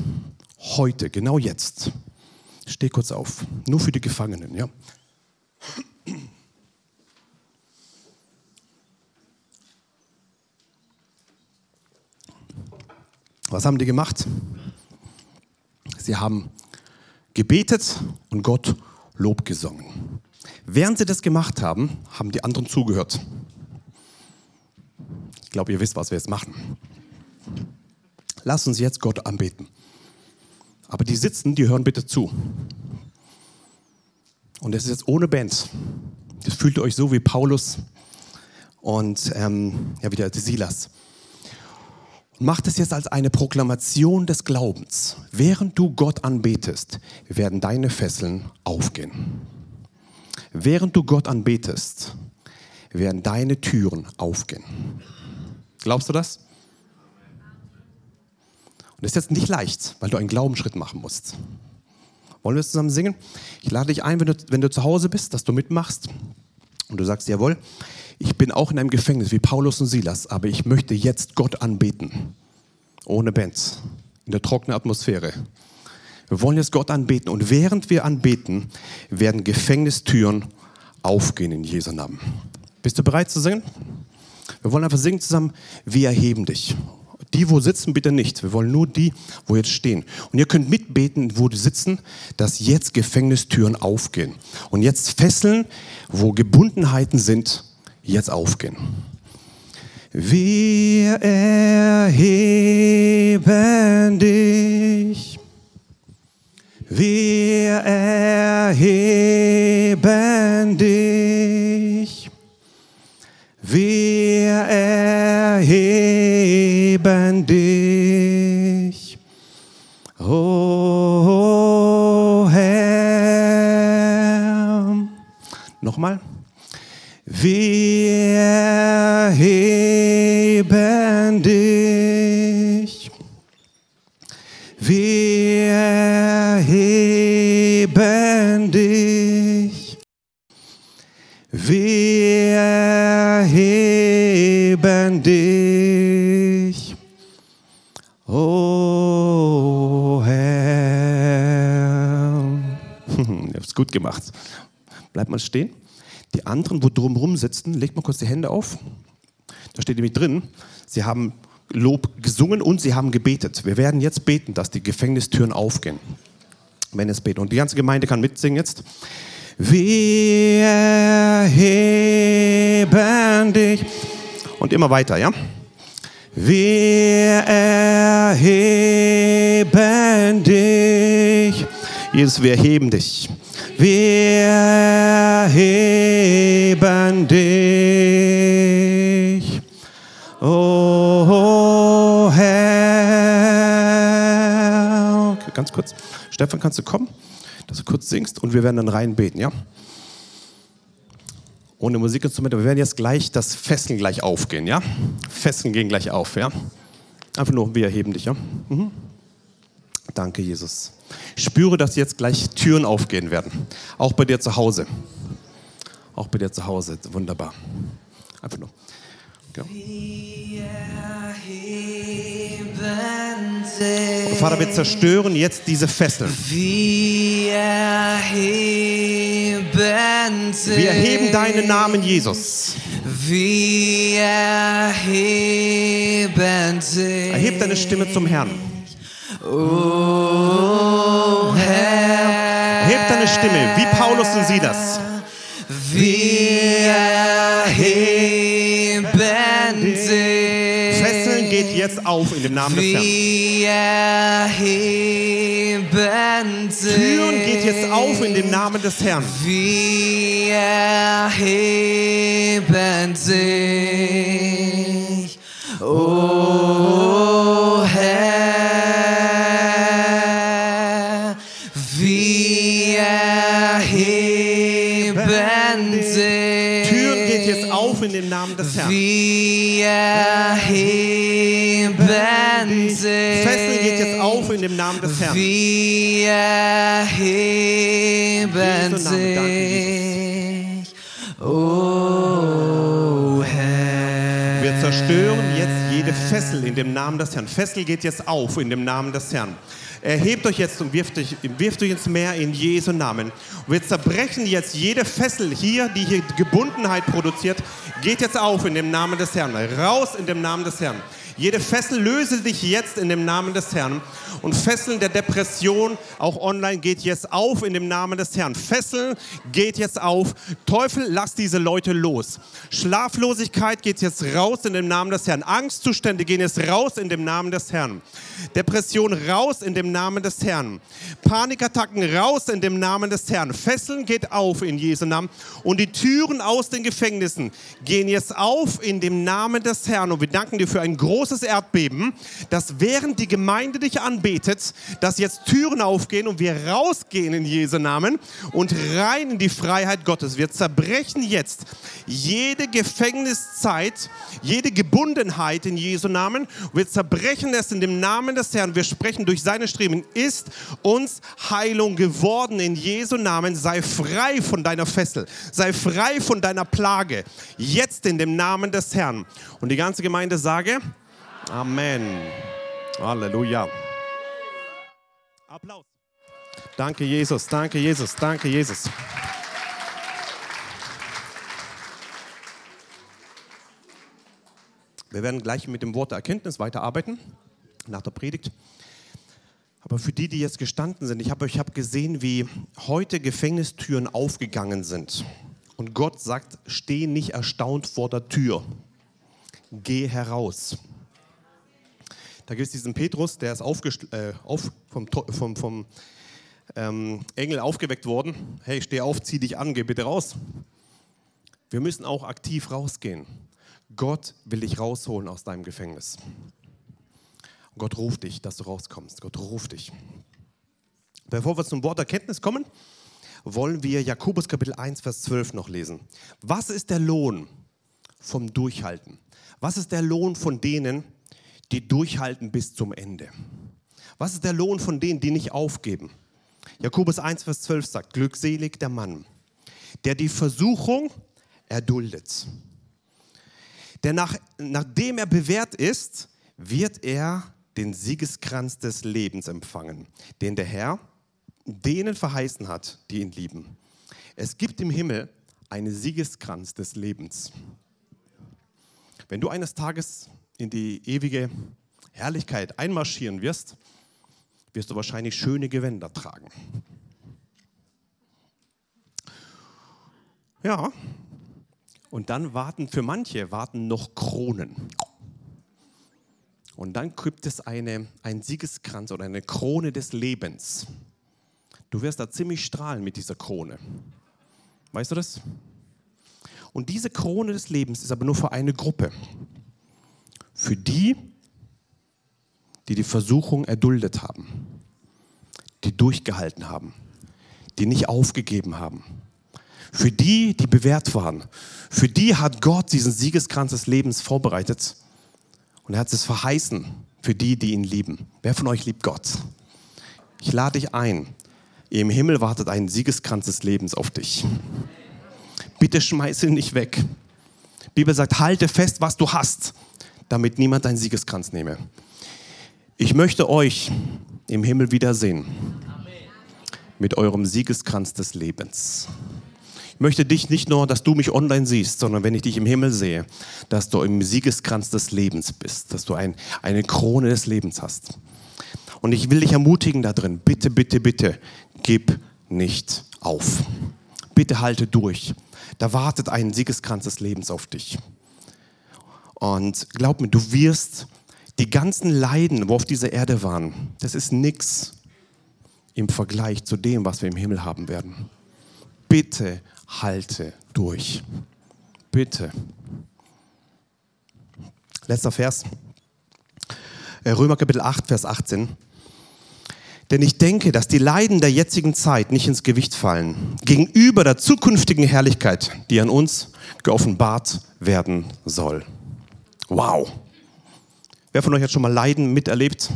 Heute, genau jetzt. Steh kurz auf. Nur für die Gefangenen, ja. Was haben die gemacht? Sie haben gebetet und Gott Lob gesungen. Während sie das gemacht haben, haben die anderen zugehört. Ich glaube, ihr wisst, was wir jetzt machen. Lasst uns jetzt Gott anbeten. Aber die sitzen, die hören bitte zu. Und es ist jetzt ohne Band. Das fühlt euch so wie Paulus und ähm, ja, wieder Silas. Und mach das jetzt als eine Proklamation des Glaubens. Während du Gott anbetest, werden deine Fesseln aufgehen. Während du Gott anbetest, werden deine Türen aufgehen. Glaubst du das? Das ist jetzt nicht leicht, weil du einen Glaubensschritt machen musst. Wollen wir es zusammen singen? Ich lade dich ein, wenn du, wenn du zu Hause bist, dass du mitmachst und du sagst, jawohl, ich bin auch in einem Gefängnis wie Paulus und Silas, aber ich möchte jetzt Gott anbeten. Ohne Bands, in der trockenen Atmosphäre. Wir wollen jetzt Gott anbeten und während wir anbeten, werden Gefängnistüren aufgehen in Jesu Namen. Bist du bereit zu singen? Wir wollen einfach singen zusammen, wir erheben dich. Die, wo sitzen, bitte nicht. Wir wollen nur die, wo jetzt stehen. Und ihr könnt mitbeten, wo die sitzen, dass jetzt Gefängnistüren aufgehen. Und jetzt Fesseln, wo Gebundenheiten sind, jetzt aufgehen. Wir erheben dich. Wir erheben dich. Erheben dich. Wir erheben dich. Wir erheben dich. Oh Herr. Ihr habt es gut gemacht. Bleibt mal stehen. Die anderen, wo drumherum sitzen, legt mal kurz die Hände auf. Da steht nämlich drin, sie haben Lob gesungen und sie haben gebetet. Wir werden jetzt beten, dass die Gefängnistüren aufgehen. Wenn es beten. Und die ganze Gemeinde kann mitsingen jetzt. Wir erheben dich. Und immer weiter, ja? Wir erheben dich. Jesus, wir erheben dich. Wir erheben dich. Oh Herr. Ganz kurz. Stefan, kannst du kommen, dass du kurz singst und wir werden dann rein beten, ja? Ohne Musikinstrumente. Wir werden jetzt gleich das Fesseln gleich aufgehen, ja? Fesseln gehen gleich auf, ja? Einfach nur, wir erheben dich, ja? Mhm. Danke, Jesus. Ich spüre, dass jetzt gleich Türen aufgehen werden. Auch bei dir zu Hause. Auch bei dir zu Hause. Wunderbar. Einfach nur. Und Vater, wir zerstören jetzt diese Fesseln. Wir erheben. Wir erheben deinen Namen, Jesus. Wir erheben. Erheb deine Stimme zum Herrn. Oh Herr. Erheb deine Stimme, wie Paulus und Silas. Wir erheben dich. Fesseln geht jetzt auf in dem Namen des Herrn. Türen geht jetzt auf in dem Namen des Herrn. Wir erheben dich, oh Namen des Herrn. Wir erheben dich. Fesseln geht jetzt auf in dem Namen des Herrn. Wir erheben Jesu Wir zerstören jetzt jede Fessel in dem Namen des Herrn. Fessel geht jetzt auf in dem Namen des Herrn. Erhebt euch jetzt und wirft euch, wirft euch ins Meer in Jesu Namen. Wir zerbrechen jetzt jede Fessel hier, die hier Gebundenheit produziert, geht jetzt auf in dem Namen des Herrn. Raus in dem Namen des Herrn. Jede Fessel löse dich jetzt in dem Namen des Herrn. Und Fesseln der Depression, auch online, geht jetzt auf in dem Namen des Herrn. Fesseln geht jetzt auf. Teufel, lass diese Leute los. Schlaflosigkeit geht jetzt raus in dem Namen des Herrn. Angstzustände gehen jetzt raus in dem Namen des Herrn. Depression raus in dem Namen des Herrn. Panikattacken raus in dem Namen des Herrn. Fesseln geht auf in Jesu Namen. Und die Türen aus den Gefängnissen gehen jetzt auf in dem Namen des Herrn. Und wir danken dir für ein großes Erdbeben, dass während die Gemeinde dich anbetet, dass jetzt Türen aufgehen und wir rausgehen in Jesu Namen und rein in die Freiheit Gottes. Wir zerbrechen jetzt jede Gefängniszeit, jede Gebundenheit in Jesu Namen. Wir zerbrechen es in dem Namen des Herrn. Wir sprechen durch seine Streben. Ist uns Heilung geworden in Jesu Namen. Sei frei von deiner Fessel. Sei frei von deiner Plage. Jetzt in dem Namen des Herrn. Und die ganze Gemeinde sage Amen. Halleluja. Applaus. Danke, Jesus. Danke, Jesus. Danke, Jesus. Wir werden gleich mit dem Wort der Erkenntnis weiterarbeiten, nach der Predigt. Aber für die, die jetzt gestanden sind, ich habe ich hab gesehen, wie heute Gefängnistüren aufgegangen sind. Und Gott sagt, steh nicht erstaunt vor der Tür. Geh heraus. Da gibt es diesen Petrus, der ist äh, auf, vom, vom, vom ähm, Engel aufgeweckt worden. Hey, steh auf, zieh dich an, geh bitte raus. Wir müssen auch aktiv rausgehen. Gott will dich rausholen aus deinem Gefängnis. Gott ruft dich, dass du rauskommst. Gott ruft dich. Bevor wir zum Wort Erkenntnis kommen, wollen wir Jakobus Kapitel 1, Vers 12 noch lesen. Was ist der Lohn vom Durchhalten. Was ist der Lohn von denen, die durchhalten bis zum Ende? Was ist der Lohn von denen, die nicht aufgeben? Jakobus 1, Vers 12 sagt, glückselig der Mann, der die Versuchung erduldet. Denn nach, nachdem er bewährt ist, wird er den Siegeskranz des Lebens empfangen, den der Herr denen verheißen hat, die ihn lieben. Es gibt im Himmel einen Siegeskranz des Lebens. Wenn du eines Tages in die ewige Herrlichkeit einmarschieren wirst, wirst du wahrscheinlich schöne Gewänder tragen. Ja, und dann warten für manche warten noch Kronen. Und dann gibt es eine, einen Siegeskranz oder eine Krone des Lebens. Du wirst da ziemlich strahlen mit dieser Krone. Weißt du das? Und diese Krone des Lebens ist aber nur für eine Gruppe. Für die, die die Versuchung erduldet haben, die durchgehalten haben, die nicht aufgegeben haben. Für die, die bewährt waren. Für die hat Gott diesen Siegeskranz des Lebens vorbereitet. Und er hat es verheißen für die, die ihn lieben. Wer von euch liebt Gott? Ich lade dich ein. Im Himmel wartet ein Siegeskranz des Lebens auf dich. Bitte schmeiß ihn nicht weg. Die Bibel sagt, halte fest, was du hast, damit niemand deinen Siegeskranz nehme. Ich möchte euch im Himmel wiedersehen mit eurem Siegeskranz des Lebens. Ich möchte dich nicht nur, dass du mich online siehst, sondern wenn ich dich im Himmel sehe, dass du im Siegeskranz des Lebens bist, dass du ein, eine Krone des Lebens hast. Und ich will dich ermutigen da drin, bitte, bitte, bitte, gib nicht auf. Bitte halte durch. Da wartet ein Siegeskranz des Lebens auf dich. Und glaub mir, du wirst die ganzen Leiden, wo auf dieser Erde waren, das ist nichts im Vergleich zu dem, was wir im Himmel haben werden. Bitte halte durch. Bitte. Letzter Vers. Äh, Römer Kapitel 8, Vers 18. Denn ich denke, dass die Leiden der jetzigen Zeit nicht ins Gewicht fallen gegenüber der zukünftigen Herrlichkeit, die an uns geoffenbart werden soll. Wow. Wer von euch hat schon mal Leiden miterlebt?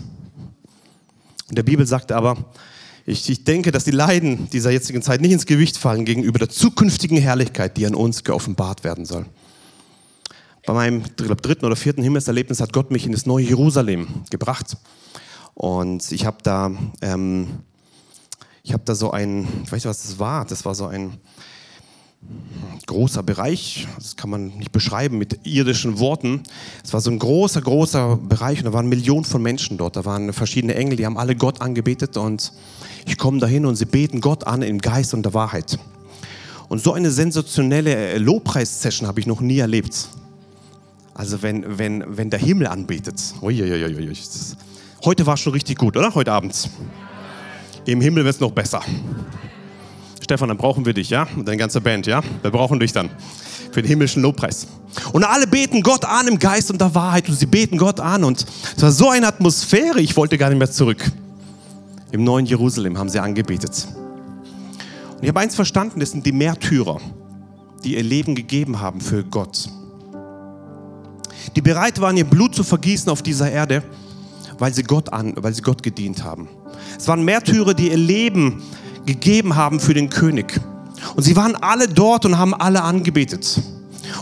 In der Bibel sagt aber, ich, ich denke, dass die Leiden dieser jetzigen Zeit nicht ins Gewicht fallen gegenüber der zukünftigen Herrlichkeit, die an uns geoffenbart werden soll. Bei meinem glaub, dritten oder vierten Himmelserlebnis hat Gott mich in das neue Jerusalem gebracht. Und ich habe da, ähm, ich habe da so ein, ich weiß nicht, was das war. Das war so ein großer Bereich. Das kann man nicht beschreiben mit irdischen Worten. Es war so ein großer, großer Bereich und da waren Millionen von Menschen dort. Da waren verschiedene Engel, die haben alle Gott angebetet und ich komme dahin und sie beten Gott an im Geist und der Wahrheit. Und so eine sensationelle Lobpreis-Session habe ich noch nie erlebt. Also wenn, wenn, wenn der Himmel anbetet. Heute war es schon richtig gut, oder? Heute Abend. Im Himmel wird es noch besser. Stefan, dann brauchen wir dich, ja? Und deine ganze Band, ja? Wir brauchen dich dann für den himmlischen Lobpreis. Und alle beten Gott an im Geist und der Wahrheit und sie beten Gott an und es war so eine Atmosphäre, ich wollte gar nicht mehr zurück. Im neuen Jerusalem haben sie angebetet. Und ich habe eins verstanden, das sind die Märtyrer, die ihr Leben gegeben haben für Gott. Die bereit waren, ihr Blut zu vergießen auf dieser Erde, weil sie Gott, an, weil sie Gott gedient haben. Es waren Märtyrer, die ihr Leben gegeben haben für den König. Und sie waren alle dort und haben alle angebetet.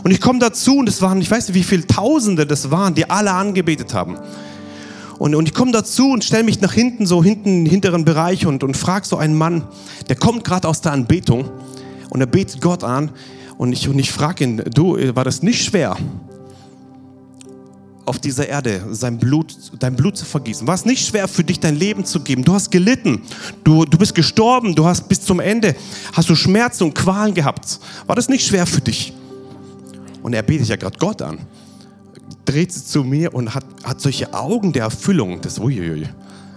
Und ich komme dazu und es waren, ich weiß nicht, wie viele Tausende das waren, die alle angebetet haben. Und, und ich komme dazu und stelle mich nach hinten, so hinten im hinteren Bereich und, und frage so einen Mann, der kommt gerade aus der Anbetung und er betet Gott an. Und ich, und ich frage ihn, du, war das nicht schwer, auf dieser Erde sein Blut, dein Blut zu vergießen? War es nicht schwer für dich, dein Leben zu geben? Du hast gelitten, du, du bist gestorben, du hast bis zum Ende, hast du Schmerzen und Qualen gehabt. War das nicht schwer für dich? Und er betet ja gerade Gott an dreht sich zu mir und hat, hat solche Augen der Erfüllung. Das, uiuiui.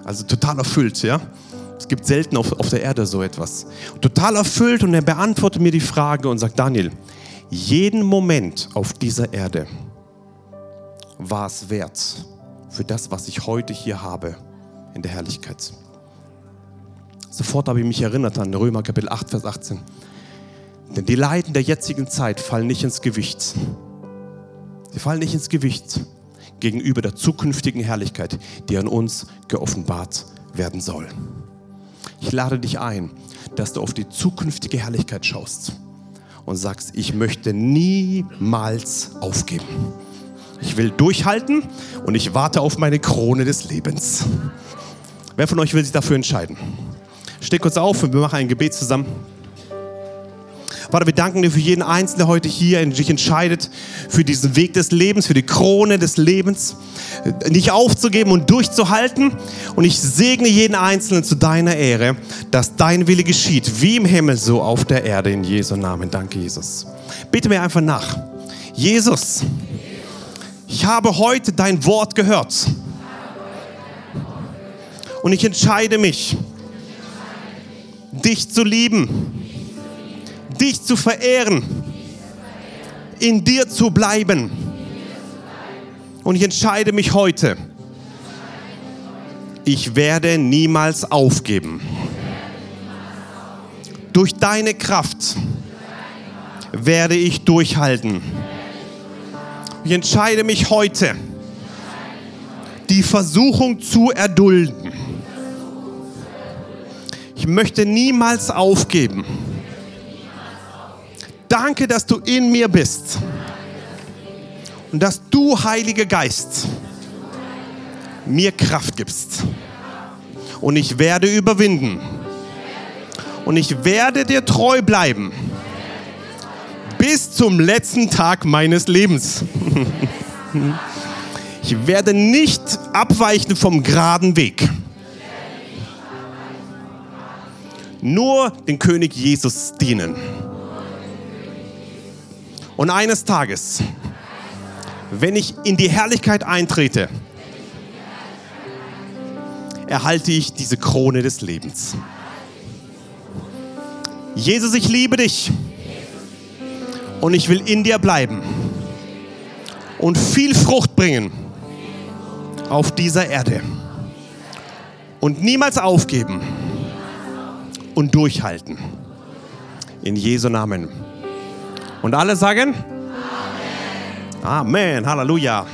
Also total erfüllt, ja. Es gibt selten auf, auf der Erde so etwas. Total erfüllt und er beantwortet mir die Frage und sagt, Daniel, jeden Moment auf dieser Erde war es wert für das, was ich heute hier habe in der Herrlichkeit. Sofort habe ich mich erinnert an Römer Kapitel 8, Vers 18. Denn die Leiden der jetzigen Zeit fallen nicht ins Gewicht die fallen nicht ins Gewicht gegenüber der zukünftigen Herrlichkeit, die an uns geoffenbart werden soll. Ich lade dich ein, dass du auf die zukünftige Herrlichkeit schaust und sagst, ich möchte niemals aufgeben. Ich will durchhalten und ich warte auf meine Krone des Lebens. Wer von euch will sich dafür entscheiden? Steh kurz auf und wir machen ein Gebet zusammen. Vater, wir danken dir für jeden Einzelnen, der heute hier sich entscheidet, für diesen Weg des Lebens, für die Krone des Lebens, nicht aufzugeben und durchzuhalten. Und ich segne jeden Einzelnen zu deiner Ehre, dass dein Wille geschieht, wie im Himmel, so auf der Erde, in Jesu Namen. Danke, Jesus. Bitte mir einfach nach. Jesus, ich habe heute dein Wort gehört. Und ich entscheide mich, dich zu lieben dich zu verehren, in dir zu bleiben. Und ich entscheide mich heute, ich werde niemals aufgeben. Durch deine Kraft werde ich durchhalten. Ich entscheide mich heute, die Versuchung zu erdulden. Ich möchte niemals aufgeben. Danke, dass du in mir bist. Und dass du, Heiliger Geist, mir Kraft gibst. Und ich werde überwinden. Und ich werde dir treu bleiben. Bis zum letzten Tag meines Lebens. Ich werde nicht abweichen vom geraden Weg. Nur den König Jesus dienen. Und eines Tages, wenn ich in die Herrlichkeit eintrete, erhalte ich diese Krone des Lebens. Jesus, ich liebe dich und ich will in dir bleiben und viel Frucht bringen auf dieser Erde und niemals aufgeben und durchhalten. In Jesu Namen. Und alle sagen? Amen. Amen. Halleluja.